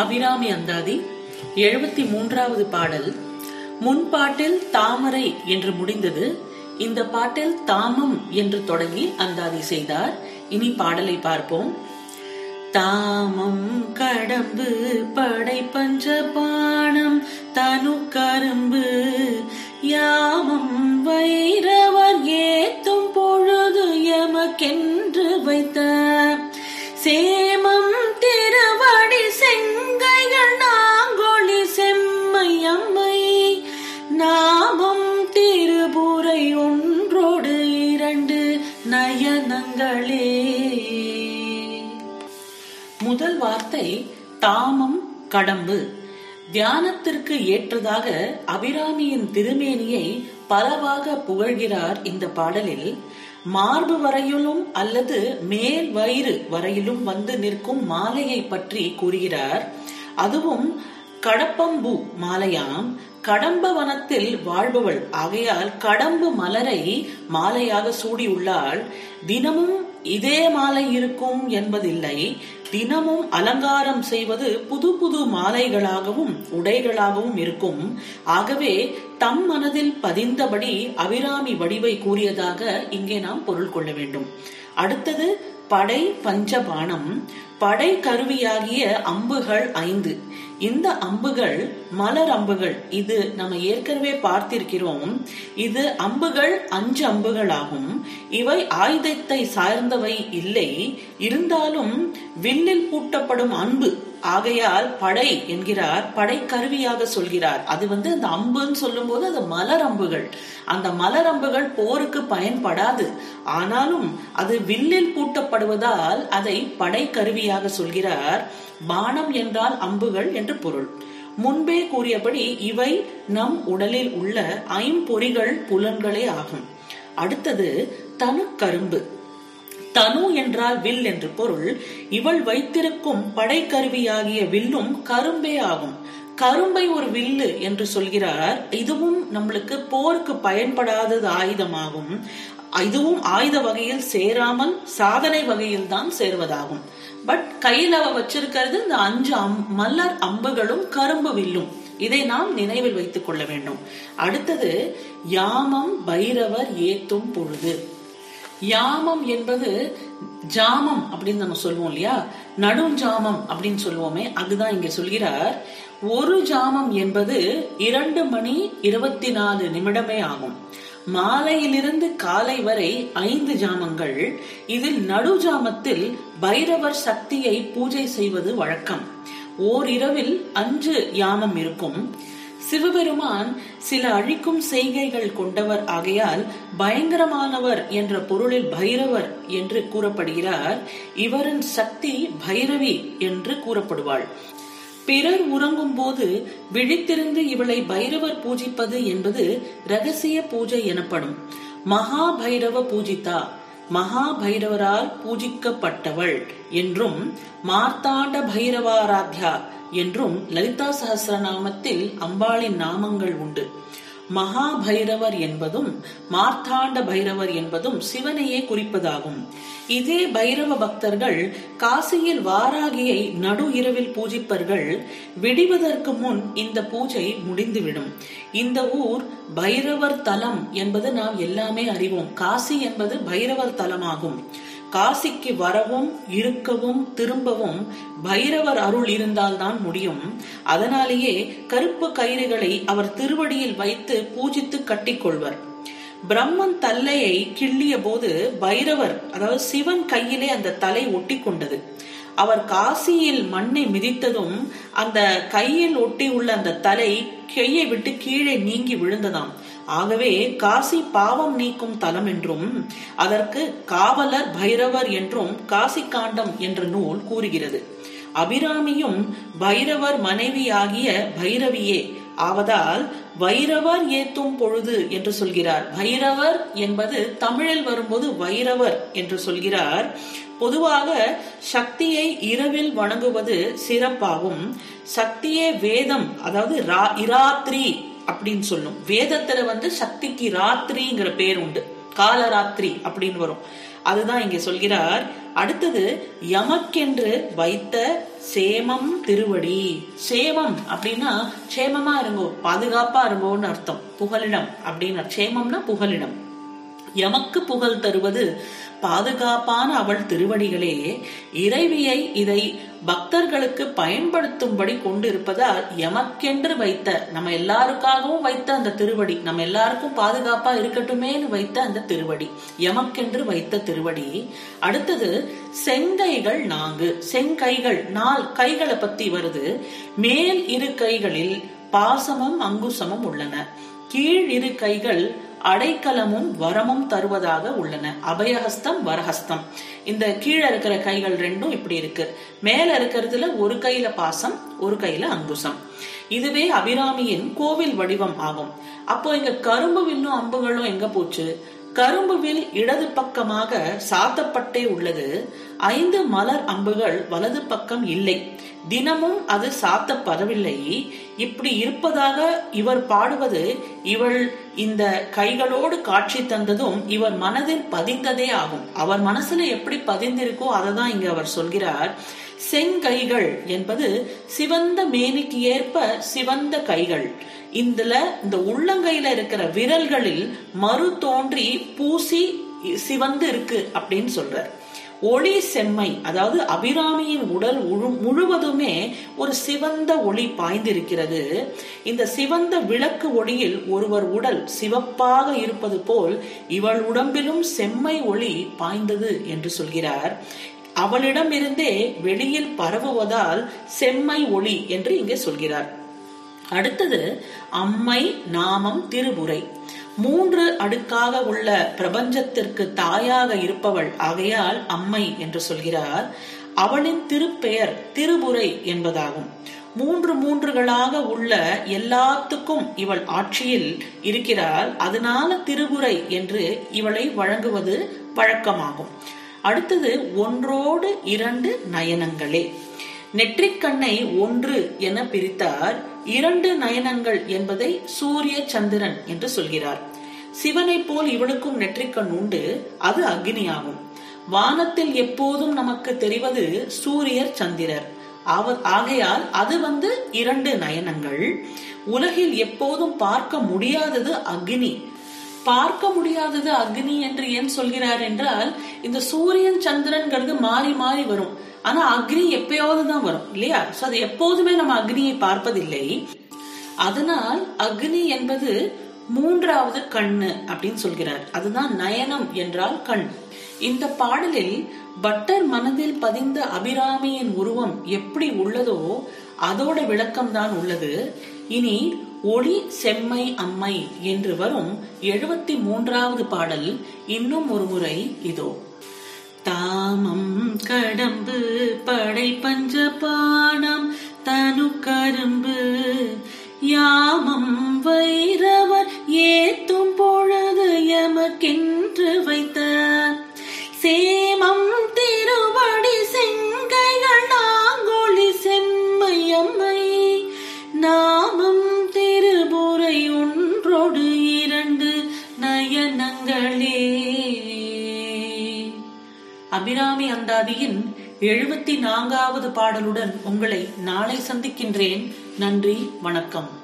அபிராமி அந்தாதி எழுபத்தி மூன்றாவது பாடல். முன்பாட்டில் தாமரை என்று முடிந்தது. இந்த பாட்டில் தாமம் என்று தொடங்கி அந்தாதி செய்தார். இனி பாடலை பார்ப்போம். தாமம் கடம்பு படை பஞ்ச பானம் தனு கரும்பு யாமம் வைரம் அம்மை நாமம் திருபுரை ஒன்றோடு இரண்டு நயனங்களே. முதல் வார்த்தை தாமம் கடம்பு. தியானத்திற்கு ஏற்றதாக அபிராமியின் திருமேனியை பலவாக புகழ்கிறார் இந்த பாடலில். மார்பு வரையிலும் அல்லது மேல் வயிறு வரையிலும் வந்து நிற்கும் மாலையை பற்றி கூறுகிறார். அதுவும் கடப்பம்பூ மாலையாம். கடம்ப வனத்தில் வாழ்பவள். ஆகையால் கடம்பு மலரை மாலையாக சூடியுள்ளாள். தினமும் இதே மாலை இருக்கும் என்பதில்லை. தினமும் அலங்காரம் செய்வது புது புது மாலைகளாகவும் உடைகளாகவும் இருக்கும். ஆகவே தம் மனதில் பதிந்தபடி அபிராமி வடிவை கூறியதாக இங்கே நாம் பொருள் கொள்ள வேண்டும். அடுத்தது படை பஞ்சபானம் படை கருவியாகிய அம்புகள் ஐந்து. இந்த அம்புகள் மலர் அம்புகள். இது நம்ம ஏற்கனவே பார்த்திருக்கிறோம். இது அம்புகள் அஞ்சு அம்புகளாகும். இவை ஆயுதத்தை சார்ந்தவை இல்லை. இருந்தாலும் வில்லில் பூட்டப்படும் அன்பு. ஆகையால் படை என்கிறார் படை கருவியாக சொல்கிறார். அது வந்து அந்த அம்புன்னு சொல்லும் போது அது மலர் அம்புகள் அந்த மலர் அம்புகள் போருக்கு பயன்படாது. ஆனாலும் அது வில்லில் பூட்டப்படுவதால் அதை படை கருவியாக சொல்கிறார். பானம் என்றால் அம்புகள் என்று பொருள். முன்பே கூறியபடி இவை நம் உடலில் உள்ள ஐம்பொறிகள் புலன்களே ஆகும். அடுத்தது தனு கரும்பு தனு என்றால் வில் என்று பொருள் இவள் வைத்திருக்கும் படைக்கருவியாகிய வில்லும் கரும்பே ஆகும். கரும்பை ஒரு வில்லு என்று சொல்கிறார். இதுவும் நம்மளுக்கு போருக்கு பயன்படாதது ஆயுதமாகும். இதுவும் ஆயுத வகையில் சேராமல் சாதனை வகையில் தான் சேர்வதாகும். பட் கையில் அவ வச்சிருக்கிறது இந்த அஞ்சு மல்லர் அம்புகளும் கரும்பு வில்லும். இதை நாம் நினைவில் வைத்துக் கொள்ள வேண்டும். அடுத்தது யாமம் பைரவர் ஏத்தும் பொழுது. யாமம் என்பது ஜாமம் அப்படின்னு நம்ம சொல்லுவோம் இல்லையா? நடுஞ்சாமம் அப்படின்னு சொல்லுவோமே அதுதான் இங்க சொல்கிறார். ஒரு ஜாமம் என்பது இரண்டு மணி இருபத்தி நாலு நிமிடமே ஆகும். மாலையிலிருந்து காலை வரை ஐந்து ஜாமங்கள். இதில் நடு ஜாமத்தில் பைரவர் சக்தியை பூஜை செய்வது வழக்கம். ஓர் இரவில் அஞ்சு யாமம் இருக்கும். சிவபெருமான் சில அழிக்கும் செய்கைகள் கொண்டவர் ஆகையால் பயங்கரமானவர் என்ற பொருளில் பைரவர் என்று கூறப்படுகிறார். இவரின் சக்தி பைரவி என்று கூறப்படுவாள். பிறர் உறங்கும் போது விழித்திருந்து இவளை பைரவர் பூஜிப்பது என்பது ரகசிய பூஜை எனப்படும். மகா பைரவ பூஜிதா மகா பைரவரால் பூஜிக்கப்பட்டவள் என்றும் மார்த்தாண்ட பைரவாராத்யா என்றும் லலிதா சகசிரநாமத்தில் அம்பாளின் நாமங்கள் உண்டு. மகா பைரவர் என்பதும் மார்த்தாண்ட பைரவர் என்பதும் சிவனையே குறிப்பதாகும். இதே பைரவ பக்தர்கள் காசியில் வாராகியை நடு இரவில் பூஜிப்பர்கள் விடிவதற்கு முன் இந்த பூஜை முடிந்துவிடும். இந்த ஊர் பைரவர் தலம் என்பது நாம் எல்லாமே அறிவோம். காசி என்பது பைரவர் தலமாகும். காசிக்கு வரவும் இருக்கவும் திரும்பவும் பைரவர் அருள் இருந்தால்தான் முடியும். அதனாலேயே கருப்பு கயிறுகளை அவர் திருவடியில் வைத்து பூஜித்து கட்டிக்கொள்வர். பிரம்மன் தல்லையை கிள்ளிய போது பைரவர் அதாவது சிவன் கையிலே அந்த தலை ஒட்டி கொண்டது. அவர் காசியில் மண்ணை மிதித்ததும் அந்த கையில் ஒட்டி உள்ள அந்த தலை கையை விட்டு கீழே நீங்கி விழுந்ததாம். ஆகவே காசி பாவம் நீக்கும் தலம் என்றும் அதற்கு காவலர் பைரவர் என்றும் காசி காண்டம் என்ற நூல் கூறுகிறது. அபிராமியும் பைரவர் மனைவியாகிய பைரவியே ஆவதால் வைரவர் ஏத்தும் பொழுது என்று சொல்கிறார். பைரவர் என்பது தமிழில் வரும்போது வைரவர் என்று சொல்கிறார். பொதுவாக சக்தியை இரவில் வணங்குவது சிறப்பாகும். சக்தியே வேதம் அதாவது இராத்திரி அப்படின்னு சொல்லும். வேதத்துல வந்து சக்திக்கு ராத்திரிங்கிற பேர் உண்டு. காலராத்திரி அப்படின்னு வரும். அதுதான் இங்க சொல்கிறார். அடுத்தது எமக்கென்று வைத்த சேமம் திருவடி. சேமம் அப்படின்னா சேமமா இருங்கோ பாதுகாப்பா இருங்கோன்னு அர்த்தம். புகலிடம் அப்படின்னு சேமம்னா புகலிடம். எமக்கு புகழ் தருவது பாதுகாப்பான அவள் திருவடிகளே இறைவியை இதை பக்தர்களுக்கு பயன்படுத்தும்படி கொண்டிருப்பதால் எமக்கென்று வைத்த நம்ம எல்லாருக்காகவும் வைத்த அந்த திருவடி நம்ம எல்லாருக்கும் பாதுகாப்பா இருக்கட்டுமேனு வைத்த அந்த திருவடி எமக்கென்று வைத்த திருவடி. அடுத்தது செங்கைகள் நான்கு செங்கைகள் நாள் கைகளை பத்தி வருது. மேல் இரு கைகளில் பாசமும் அங்குசமும் உள்ளன. கீழ் இரு கைகள் அடைக்கலமும் வரமும் தருவதாக உள்ளன. அபயஹஸ்தம் வரஹஸ்தம். இந்த கீழே இருக்கிற கைகள் ரெண்டும் இப்படி இருக்கு. மேல இருக்கிறதுல ஒரு கையில பாசம் ஒரு கையில அங்குசம். இதுவே அபிராமியின் கோவில் வடிவம் ஆகும். அப்போ இங்க கரும்பு வில்லும் அம்புகளும் எங்க போச்சு? கரும்புவில் இடது பக்கமாக சாத்தப்பட்டே உள்ளது. ஐந்து மலர் அம்புகள் வலது பக்கம் இல்லை. தினமும் அது சாத்தப்படவில்லை. இப்படி இருப்பதாக இவர் பாடுவது இவள் இந்த கைகளோடு காட்சி தந்ததும் இவர் மனதில் பதிந்ததே ஆகும். அவர் மனசுல எப்படி பதிந்திருக்கோ அதை தான் இங்க அவர் சொல்கிறார். செங்கைகள் என்பது சிவந்த மேனிக்கு ஏற்ப சிவந்த கைகள். இதுல இந்த உள்ளங்கையில இருக்கிற விரல்களில் மறு தோன்றி பூசி சிவந்து இருக்கு அப்படின்னு சொல்றார். ஒளி செம்மை அதாவது அபிராமியின் உடல் முழுவதுமே ஒரு சிவந்த ஒளி பாய்ந்திருக்கிறது. இந்த சிவந்த விளக்கு ஒளியில் ஒருவர் உடல் சிவப்பாக இருப்பது போல் இவள் உடம்பிலும் செம்மை ஒளி பாய்ந்தது என்று சொல்கிறார். அவளிடமிருந்தே வெளியில் பரவுவதால் செம்மை ஒளி என்று இங்கே சொல்கிறார். அடுத்தது அம்மை நாமம் திருபுரை மூன்று அடுக்காக உள்ள பிரபஞ்சத்திற்கு தாயாக இருப்பவள் ஆகையால் அம்மை என்று சொல்கிறார். அவளின் திருப்பெயர் திருபுரை என்பதாகும். மூன்று மூன்றுகளாக உள்ள எல்லாத்துக்கும் இவள் ஆட்சியில் இருக்கிறாள். அதனால திருபுரை என்று இவளை வழங்குவது வழக்கமாகும். அடுத்தது ஒன்றோடு இரண்டு நயனங்களே. நெற்றிக்கண்ணை ஒன்று என பிரித்தார். இரண்டு நயனங்கள் என்பதை சூரிய சந்திரன் என்று சொல்கிறார். சிவனை போல் இவனுக்கும் நெற்றிக்கண் உண்டு. அது அக்னியாகும். வானத்தில் எப்போதும் நமக்கு தெரிவது சூரியர் சந்திரர். அவர் ஆகையால் அது வந்து இரண்டு நயனங்கள். உலகில் எப்போதும் பார்க்க முடியாதது அக்னி. பார்க்க முடியாதது அக்னி என்று ஏன் சொல்கிறார் என்றால் இந்த சூரியன் சந்திரன்கிறது மாறி மாறி வரும். ஆனா அக்னி எப்பயாவது தான் வரும் இல்லையா? சோ அது எப்போதுமே நம்ம அக்னியை பார்ப்பதில்லை. அதனால் அக்னி என்பது மூன்றாவது கண்ணு அப்படின்னு சொல்கிறார். அதுதான் நயனம் என்றால் கண். இந்த பாடலில் பட்டர் மனதில் பதிந்த அபிராமியின் உருவம் எப்படி உள்ளதோ அதோட விளக்கம் தான் உள்ளது. இனி ஒளி செம்மை அம்மை என்று வரும் எழுபத்தி மூன்றாவது பாடல் இன்னும் ஒரு முறை இதோ. தாமம் கடம்பு படை பஞ்ச பானம் தனு கரும்பு அபிராமி அந்தாதியின் எழுபத்தி நான்காவது பாடலுடன் உங்களை நாளை சந்திக்கின்றேன். நன்றி வணக்கம்.